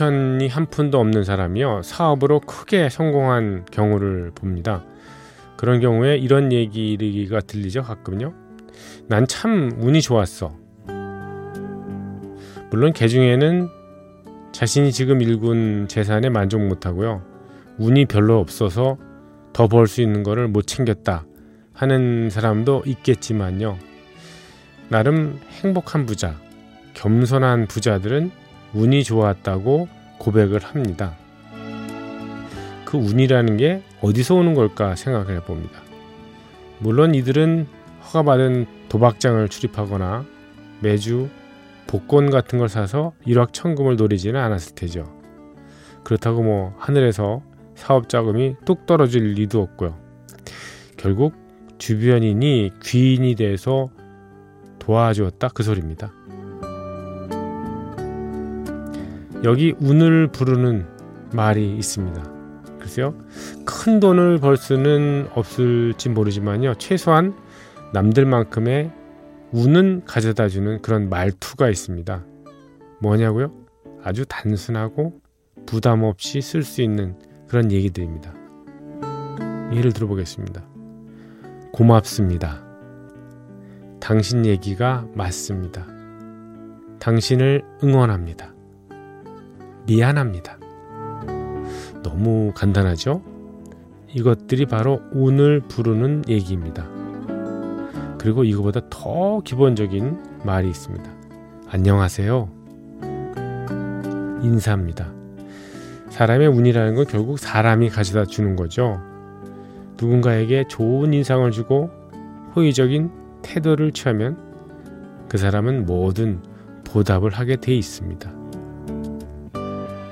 미천이 한 푼도 없는 사람이요 사업으로 크게 성공한 경우를 봅니다. 그런 경우에 이런 얘기가 들리죠 가끔요. 난 참 운이 좋았어. 물론 개 중에는 자신이 지금 일군 재산에 만족 못하고요. 운이 별로 없어서 더 벌 수 있는 거를 못 챙겼다 하는 사람도 있겠지만요. 나름 행복한 부자, 겸손한 부자들은 운이 좋았다고 고백을 합니다. 그 운이라는 게 어디서 오는 걸까 생각을 해봅니다. 물론 이들은 허가받은 도박장을 출입하거나 매주 복권 같은 걸 사서 일확천금을 노리지는 않았을 테죠. 그렇다고 뭐 하늘에서 사업 자금이 뚝 떨어질 리도 없고요. 결국 주변인이 귀인이 돼서 도와주었다 그 소리입니다. 여기 운을 부르는 말이 있습니다. 글쎄요. 큰 돈을 벌 수는 없을지 모르지만요. 최소한 남들만큼의 운은 가져다 주는 그런 말투가 있습니다. 뭐냐고요? 아주 단순하고 부담 없이 쓸 수 있는 그런 얘기들입니다. 예를 들어보겠습니다. 고맙습니다. 당신 얘기가 맞습니다. 당신을 응원합니다. 미안합니다. 너무 간단하죠? 이것들이 바로 운을 부르는 얘기입니다. 그리고 이거보다 더 기본적인 말이 있습니다. 안녕하세요. 인사입니다. 사람의 운이라는 건 결국 사람이 가져다 주는 거죠. 누군가에게 좋은 인상을 주고 호의적인 태도를 취하면 그 사람은 뭐든 보답을 하게 돼 있습니다.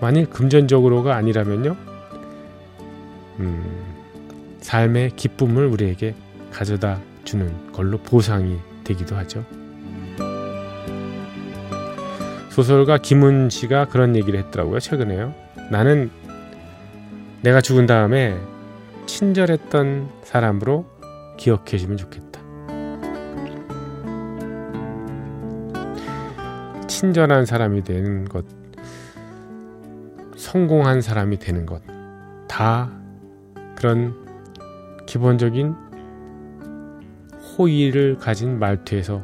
만일 금전적으로가 아니라면요, 음, 삶의 기쁨을 우리에게 가져다 주는 걸로 보상이 되기도 하죠. 소설가 김은 씨가 그런 얘기를 했더라고요, 최근에요. 나는 내가 죽은 다음에 친절했던 사람으로 기억해주면 좋겠다. 친절한 사람이 되는 것, 성공한 사람이 되는 것, 다 그런 기본적인 호의를 가진 말투에서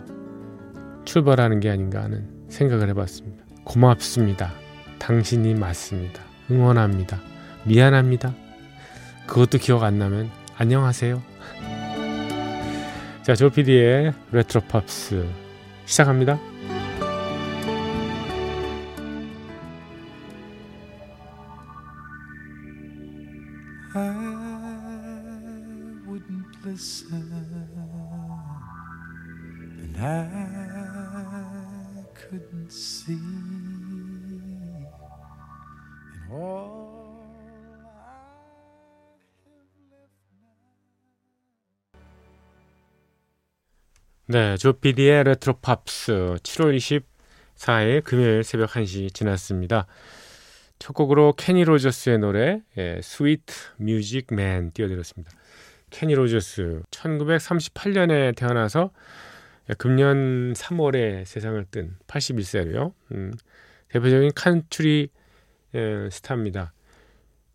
출발하는 게 아닌가 하는 생각을 해봤습니다. 고맙습니다. 당신이 맞습니다. 응원합니다. 미안합니다. 그것도 기억 안 나면 안녕하세요. 자, 조피디의 레트로 팝스 시작합니다. 네, 조피디의 retro pops 7월 24일 금요일 새벽 1시 지났습니다. 첫 곡으로 케니 로저스의 노래 예, 맨 띄워드렸습니다. 케니 로저스 1938년에 태어나서 금년 3월에 세상을 뜬 81세로요. 음, 대표적인 country 예, 스타입니다.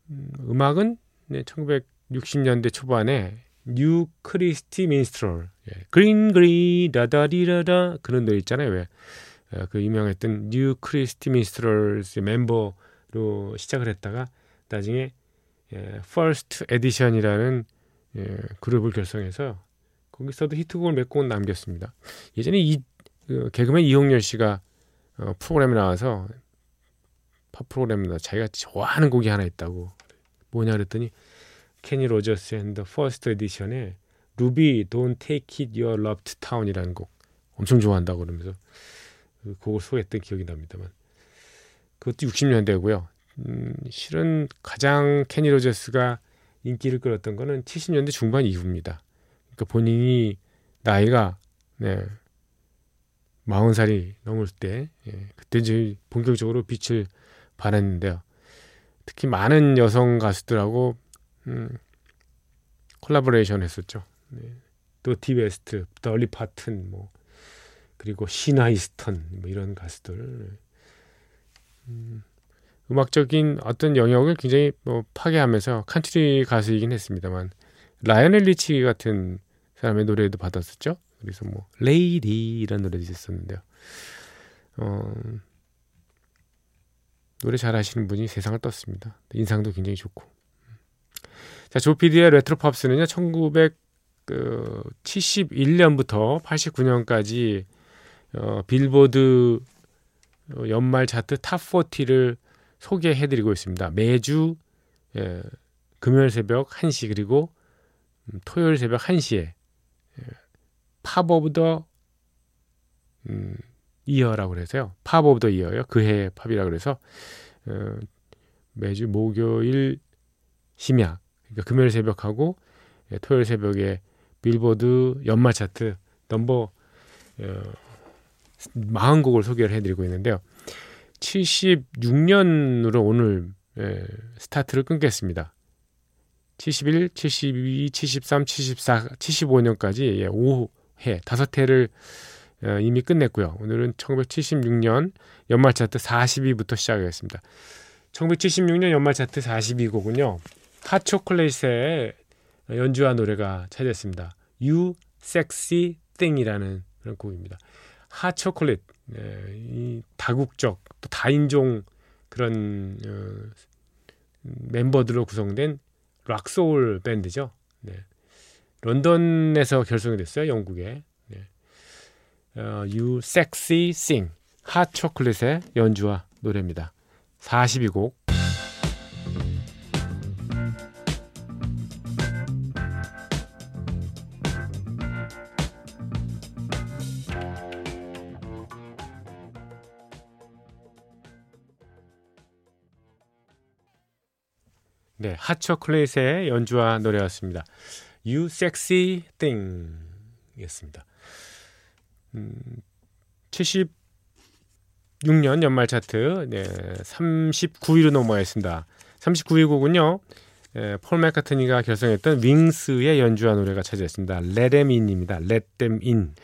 음, 악은 네, 1960년대 초반에 New Christy Minstrel 예, Green Green 다다리라다 그런 노래 있잖아요 왜 그 유명했던 New Christy Minstrel의 멤버 로 시작을 했다가 나중에 예, First Edition이라는 예, 그룹을 결성해서 거기서도 히트곡을 몇 곡은 남겼습니다. 예전에 이 그, 개그맨 이홍렬 씨가 어, 프로그램에 나와서 팝 프로그램에 자기가 좋아하는 곡이 하나 있다고 뭐냐 그랬더니 케니 로저스 and the First Edition에 Ruby Don't Take Your Love to Town이라는 곡 엄청 좋아한다고 그러면서 그 곡을 소개했던 기억이 납니다만 그것도 60년대고요. 음, 실은 가장 케니 로저스가 인기를 끌었던 거는 70년대 중반 이후입니다. 그러니까 본인이 나이가 네, 40살이 넘을 때 예, 그때 이제 본격적으로 빛을 발했는데요. 특히 많은 여성 가수들하고 음, 콜라보레이션 했었죠. 네. 또 도티 웨스트, 돌리 파튼, 뭐 그리고 시나 이스턴 뭐 이런 가수들 음, 음악적인 어떤 영역을 굉장히 뭐 파괴하면서 country 가수이긴 했습니다만 라이오넬 리치 같은 사람의 노래도 받았었죠. 그래서 뭐 Lady 이런 노래도 있었는데요. 어, 노래 잘하시는 분이 세상을 떴습니다. 인상도 굉장히 좋고. 자, 조피디의 retro pops는요, 1971년부터 89년까지 어, 빌보드 어, 연말 차트 top 40를 소개해드리고 있습니다. 매주 예, 금요일 새벽 1시 그리고 음, 토요일 새벽 1시에 예, pop of the 음, year라고 그래서요. pop of the year요. 그해 팝이라고 그래서 어, 매주 목요일 심야 그러니까 금요일 새벽하고 예, 토요일 새벽에 빌보드 연말 차트 넘버 어, 40곡을 소개를 해드리고 있는데요. 76년으로 오늘 예, 스타트를 끊겠습니다. 71, 72, 73, 74, 75년까지 예, 5회, 5회를 어, 이미 끝냈고요. 오늘은 1976년 연말 차트 40위부터 시작하겠습니다. 1976년 연말 차트 42곡은요. 핫초콜릿의 연주한 노래가 차지했습니다. You Sexy Thing이라는 그런 곡입니다. 핫초콜릿, 네, 이 다국적 또 다인종 그런 어, 멤버들로 구성된 락소울 밴드죠. 네. 런던에서 결성이 됐어요. 영국에. 네. 어, You Sexy Sing 핫 초콜릿의 연주와 노래입니다. 42곡 핫초콜릿의 연주와 노래였습니다. You Sexy Thing 이었습니다. 음, 76년 연말 차트 네, 39위로 넘어왔습니다. 39위 곡은요. 예, 폴 맥카트니가 결성했던 윙스의 연주와 노래가 차지했습니다. Let Them In입니다. Let Them In.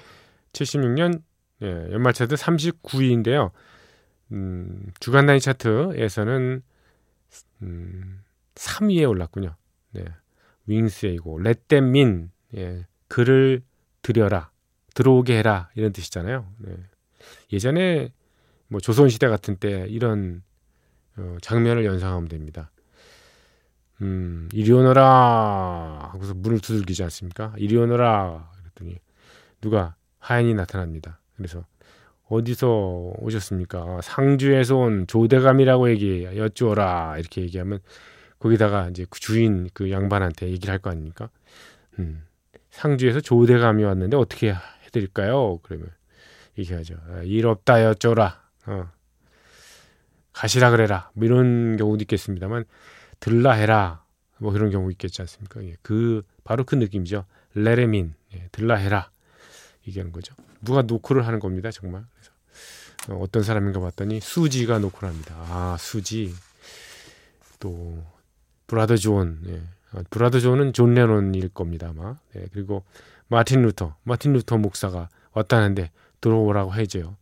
76년 예, 연말 차트 39위인데요. 음, 주간 단위 차트에서는 음, 3위에 올랐군요. 네. 윙스의 이고 Let Them In. 예, 그를 들여라. 들어오게 해라 이런 뜻이잖아요. 네. 예전에 뭐 조선 시대 같은 때 이런 어, 장면을 연상하면 됩니다. 음, 이리 오너라 하고서 문을 두들기지 않습니까? 이리 오너라 그랬더니 누가 하얀이 나타납니다. 그래서 어디서 오셨습니까? 상주에서 온 조대감이라고 얘기 여쭈어라 이렇게 얘기하면 거기다가 이제 그 주인 그 양반한테 얘기를 할 거 아닙니까? 음, 상주에서 조대감이 왔는데 어떻게 해드릴까요? 그러면 얘기하죠. 아, 일 없다 여쭤라. 어. 가시라 그래라. 뭐 이런 경우도 있겠습니다만 들라 해라. 뭐 그런 경우 있겠지 않습니까? 예, 그 바로 그 느낌이죠. 레레민 예, 들라 해라. 얘기하는 거죠. 누가 노크를 하는 겁니다. 정말. 그래서 어, 어떤 사람인가 봤더니 수지가 노크를 합니다. 아 수지. 또 Brother John. 예. 아, Brother John은 존 레논일 겁니다 아마. 예, 그리고 마틴 루터, 마틴 루터 목사가 왔다는데 들어오라고 해줘요.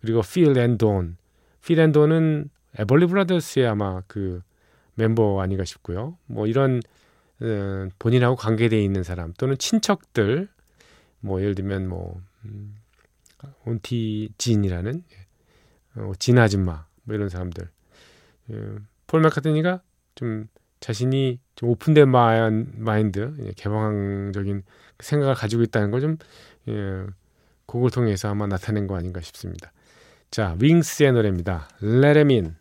그리고 필 앤돈, 필 앤돈은 에벌리 브라더스의 아마 그 멤버 아닌가 싶고요. 뭐 이런 어, 본인하고 관계되어 있는 사람 또는 친척들, 뭐 예를 들면 뭐 음, Auntie Gin이라는 어, 진 아줌마 뭐 이런 사람들. 어, 폴 마카트니가 좀 자신이 좀 오픈된 마인드, 예, 개방적인 생각을 가지고 있다는 걸 좀 예, 곡을 통해서 아마 나타낸 거 아닌가 싶습니다. 자, 윙스의 노래입니다. Let Him In.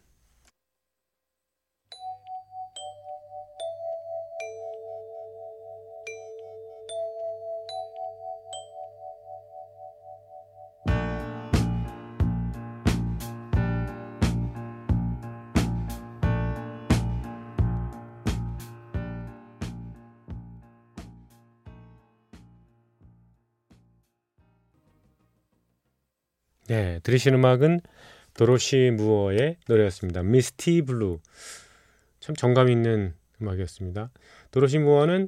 네, 들으신 음악은 도로시 무어의 노래였습니다. Misty Blue. 참 정감 있는 음악이었습니다. 도로시 무어는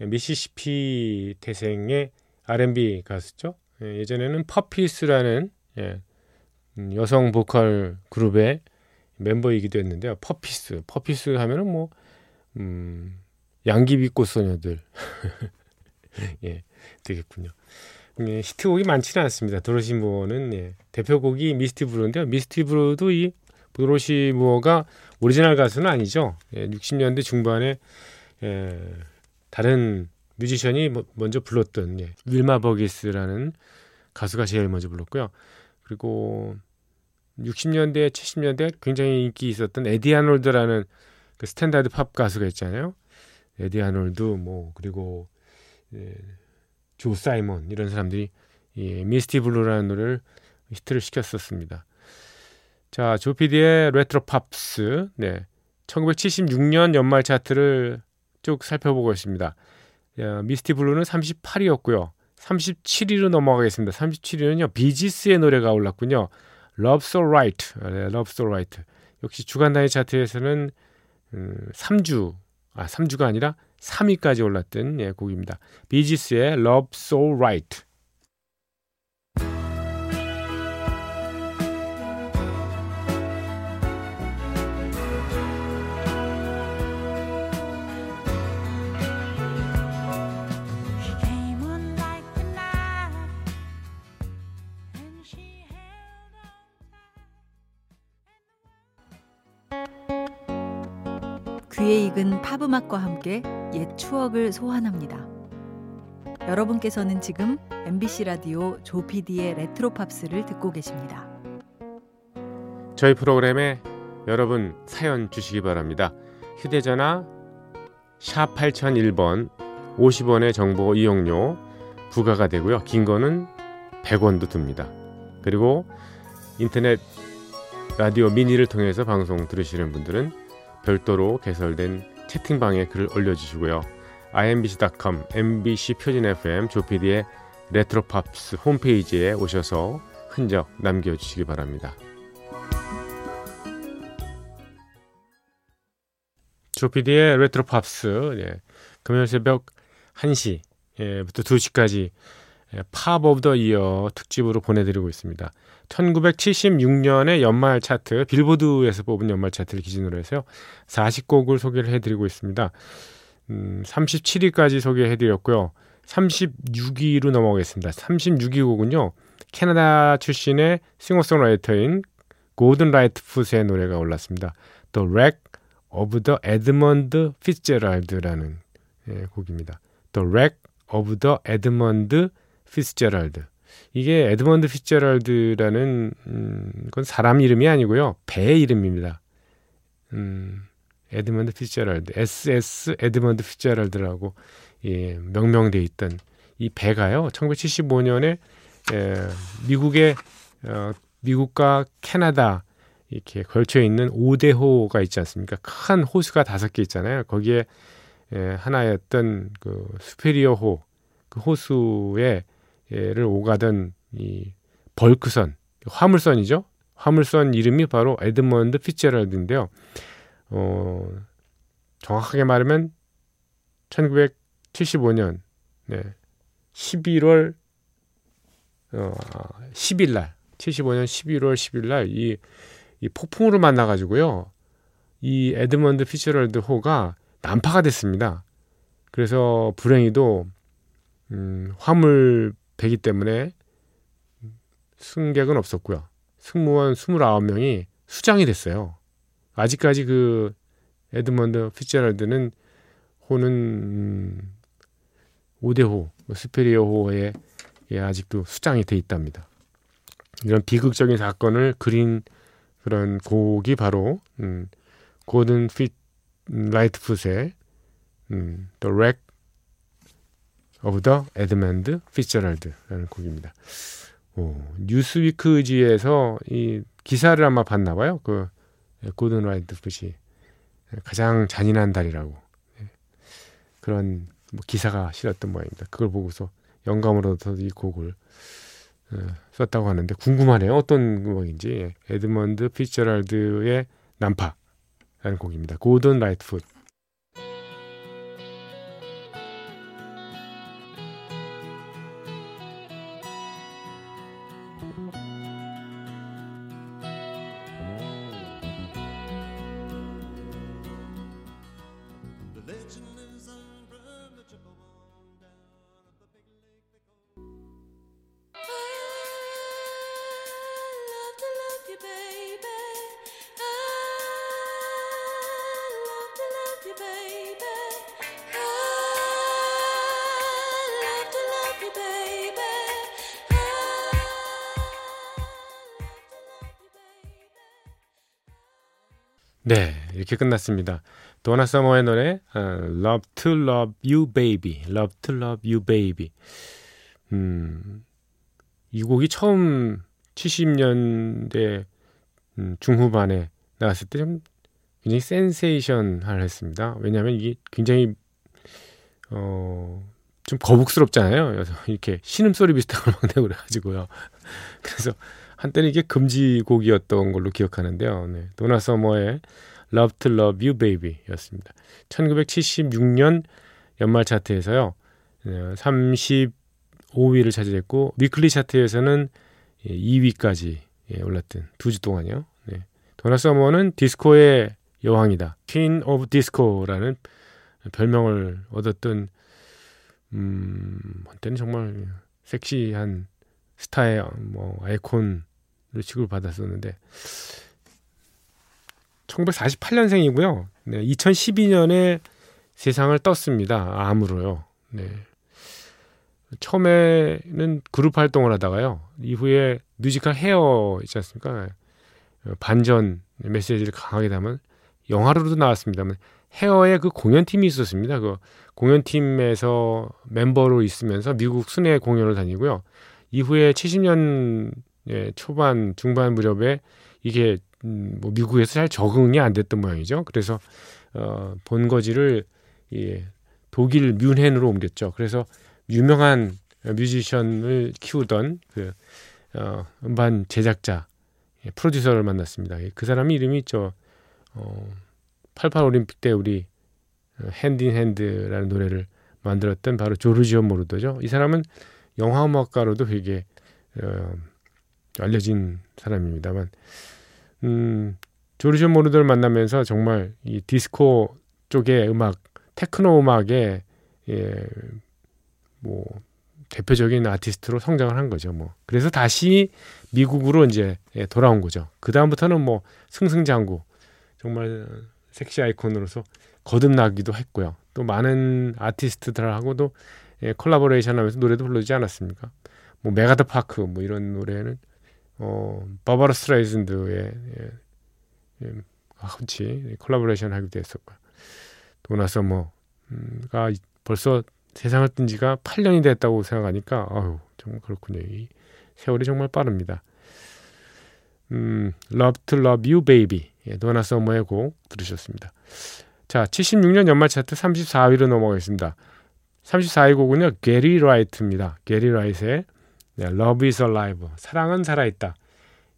미시시피 태생의 R&B 가수죠. 예, 예전에는 Poppies라는 예, 음, 여성 보컬 그룹의 멤버이기도 했는데요. Poppies, Poppies 하면은 뭐 음, 양귀비꽃 소녀들 예, 되겠군요. 예, 히트곡이 많지는 않습니다. 도로시 무어는 예, 대표곡이 Misty Blue인데요. Misty Blue도 이 도로시 무어가 오리지널 가수는 아니죠. 예, 60년대 중반에 예, 다른 뮤지션이 뭐, 먼저 불렀던 예, 윌마 버기스라는 가수가 제일 먼저 불렀고요. 그리고 60년대, 70년대 굉장히 인기 있었던 에디 아놀드라는 그 standard pop 가수가 있잖아요. 에디 아놀드 뭐 그리고 예, 조 사이먼 이런 사람들이 이 Misty Blue라는 노래를 히트를 시켰었습니다. 자, 조피디의 레트로 팝스. 네. 1976년 연말 차트를 쭉 살펴보고 있습니다. 야, Misty Blue는 38위였고요. 37위로 넘어가겠습니다. 37위는요. 비지스의 노래가 올랐군요. Love So Right. 네, Love So Right. 역시 주간 단위 차트에서는 음, 3주, 아 3주가 아니라 3위까지 올랐던 예, 곡입니다. 비지스의 Love So Right. 귀에 익은 팝음악과 함께 옛 추억을 소환합니다. 여러분께서는 지금 MBC 라디오 조피디의 레트로 팝스를 듣고 계십니다. 저희 프로그램에 여러분 사연 주시기 바랍니다. 휴대전화 샵 8001번 50원의 정보 이용료 부과가 되고요. 긴 거는 100원도 듭니다. 그리고 인터넷 라디오 미니를 통해서 방송 들으시는 분들은 별도로 개설된 채팅방에 글을 올려주시고요. imbc.com, mbc 표준 FM 조피디의 레트로 팝스 홈페이지에 오셔서 흔적 남겨주시기 바랍니다. 조피디의 레트로 팝스 예, 금요일 새벽 1시 예, 부터 2시까지 예, Pop of the Year 특집으로 보내드리고 있습니다. 1976년의 연말 차트 빌보드에서 뽑은 연말 차트를 기준으로 해서요. 40곡을 소개를 해드리고 있습니다. 음, 37위까지 소개해드렸고요. 36위로 넘어가겠습니다. 36위 곡은요. 캐나다 출신의 싱어송라이터인 고든 라이트풋의 노래가 올랐습니다. The Wreck of the Edmund Fitzgerald라는 예, 곡입니다. The Wreck of the Edmund Fitzgerald. 이게 에드먼드 피츠제랄드라는 음, 건 사람 이름이 아니고요. 배 이름입니다. 음, 에드먼드 피츠제랄드, SS 에드먼드 피츠제랄드라고 예, 명명돼 있던 이 배가요. 1975년에 에, 미국의 어, 미국과 캐나다 이렇게 걸쳐 있는 5대호가 있지 않습니까? 큰 호수가 다섯 개 있잖아요. 거기에 에, 하나였던 그 수페리어 호 그 호수에 를 오가던 이 벌크선 화물선이죠. 화물선 이름이 바로 에드먼드 피츠제럴드인데요. 어, 정확하게 말하면 1975년 네, 11월 어, 10일 날 75년 11월 10일 날이 이 폭풍으로 만나 가지고요. 이 에드먼드 피츠제럴드 호가 난파가 됐습니다. 그래서 불행히도 음, 화물 배기 때문에 승객은 없었고요. 승무원 29명이 수장이 됐어요. 아직까지 그 에드먼드 피츠제럴드는 호는 음, 5대호, 스페리어호에 예, 아직도 수장이 돼 있답니다. 이런 비극적인 사건을 그린 그런 곡이 바로 음, 고든 피 라이트풋의 음, The Wreck of the Edmund Fitzgerald라는 곡입니다. 오, 뉴스위크지에서 이 기사를 아마 봤나 봐요. 그 고든 라이트풋이 가장 잔인한 달이라고 예, 그런 뭐 기사가 실었던 모양입니다. 그걸 보고서 영감을 얻어서 이 곡을 어, 썼다고 하는데 궁금하네요. 어떤 음악인지. 예, 에드먼드 피츠제랄드의 난파라는 곡입니다. 고든 라이트풋. 네, 이렇게 끝났습니다. 도나 서머의 노래 어, Love to Love You Baby, Love to Love You Baby. 음, 이 곡이 처음 70년대 음, 중후반에 나왔을 때 좀 굉장히 센세이션했습니다. 왜냐하면 이게 굉장히 어, 좀 거북스럽잖아요. 그래서 이렇게 신음소리 비슷한 걸 막 내고 그래가지고요. 그래서 한때는 이게 금지곡이었던 걸로 기억하는데요. 네. 도나 서머의 Love to Love You Baby 였습니다. 1976년 연말 차트에서요. 35위를 차지했고 위클리 차트에서는 2위까지 올랐던 두 주 동안요. 네. 도나 서머는 디스코의 여왕이다. Queen of Disco라는 별명을 얻었던 음, 한때는 정말 섹시한 스타의 뭐 아이콘 취급을 받았었는데 1948년생이고요. 네, 2012년에 세상을 떴습니다. 암으로요. 네. 처음에는 그룹 활동을 하다가요. 이후에 뮤지컬 헤어 있지 않습니까? 반전 메시지를 강하게 담은 영화로도 나왔습니다만 헤어의 그 공연팀이 있었습니다. 그 공연팀에서 멤버로 있으면서 미국 순회 공연을 다니고요. 이후에 70년 초반 중반 무렵에 이게 음, 뭐 미국에서 잘 적응이 안 됐던 모양이죠. 그래서 어, 본거지를 예, 독일 뮌헨으로 옮겼죠. 그래서 유명한 뮤지션을 키우던 그 어, 음반 제작자 예, 프로듀서를 만났습니다. 그 사람이 이름이 저 어, 88 올림픽 때 우리 핸딘 핸드라는 노래를 만들었던 바로 조르지오 모르도죠. 이 사람은 영화 음악가로도 되게 어, 알려진 사람입니다만 음, 조르지오 모르도를 만나면서 정말 이 디스코 쪽의 음악, 테크노 음악의 예, 뭐 대표적인 아티스트로 성장을 한 거죠. 뭐 그래서 다시 미국으로 이제 예, 돌아온 거죠. 그 다음부터는 뭐 승승장구 정말 섹시 아이콘으로서 거듭나기도 했고요. 또 많은 아티스트들하고도 예, 콜라보레이션하면서 노래도 불러주지 않았습니까? 뭐 MacArthur Park 뭐 이런 노래는 어 바바라 스트라이샌드의 예, 예, 같이 콜라보레이션 하기도 했었고요. 도나 서머가 벌써 세상을 뜬 지가 8년이 됐다고 생각하니까 아유 정말 그렇군요. 이 세월이 정말 빠릅니다. 음, Love to Love You Baby 예, 도나 서머의 곡 들으셨습니다. 자, 76년 연말 차트 34위로 넘어가겠습니다. 34위 곡은요, 게리 라이트입니다. 게리 라이트의 네, Love is Alive, 사랑은 살아있다.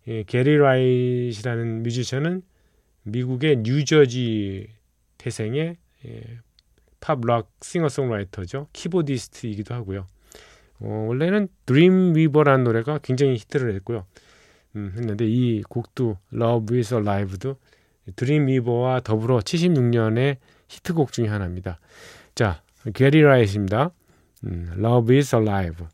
예, 게리 라이트라는 뮤지션은 미국의 뉴저지 태생의 예, 팝락 싱어송라이터죠. 키보디스트이기도 하고요. 어, 원래는 Dream Weaver라는 노래가 굉장히 히트를 했고요. 음, 했는데 이 곡도 Love is Alive도 Dream Weaver와 더불어 76년의 히트곡 중에 하나입니다. 자, 게리 라이트입니다. 음, Love is Alive.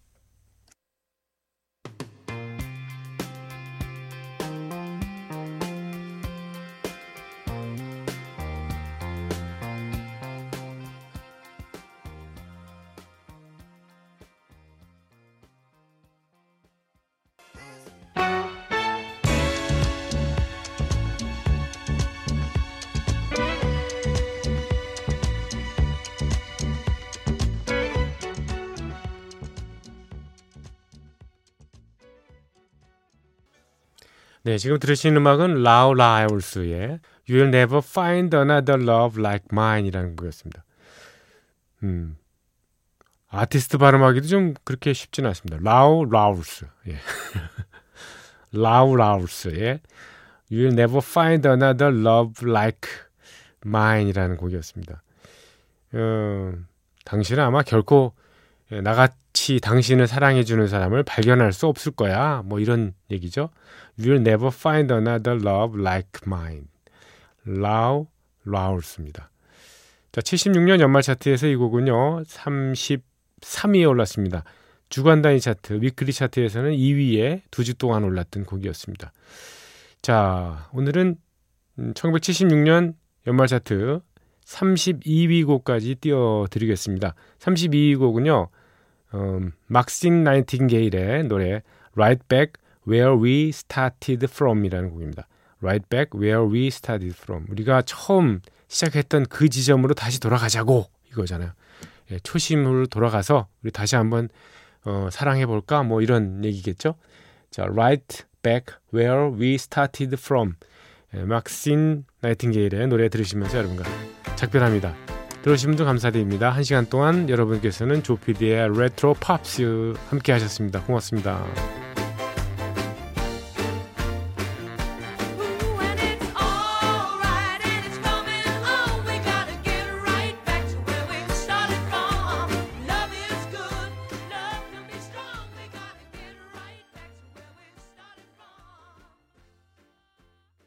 네, 지금 들으시는 음악은 라우 라이올스의 You'll Never Find Another Love Like Mine이라는 곡이었습니다. 음, 아티스트 발음하기도 좀 그렇게 쉽지는 않습니다. 라우 라우스. 예. 라우 라우스의 You'll never find another love like mine이라는 곡이었습니다. 어, 당신은 아마 결코 예, 나같 이 당신을 사랑해주는 사람을 발견할 수 없을 거야. 뭐 이런 얘기죠. You'll never find another love like mine. 라우 라우스입니다. 자, 76년 연말 차트에서 이 곡은요. 33위에 올랐습니다. 주간 단위 차트, 위클리 차트에서는 2위에 두 주 동안 올랐던 곡이었습니다. 자, 오늘은 1976년 연말 차트 32위 곡까지 띄워드리겠습니다. 32위 곡은요, 음, 막신 나이팅게일의 노래 Right Back Where We Started From이라는 곡입니다. Right Back Where We Started From. 우리가 처음 시작했던 그 지점으로 다시 돌아가자고 이거잖아요. 예, 초심으로 돌아가서 우리 다시 한번 어, 사랑해 볼까 뭐 이런 얘기겠죠. 자, Right Back Where We Started From. 예, 막신 나이팅게일의 노래 들으시면서 여러분과 작별합니다. 들어주신 분들 감사드립니다. 한 시간 동안 여러분께서는 조피디의 레트로 팝스 함께 하셨습니다. 고맙습니다.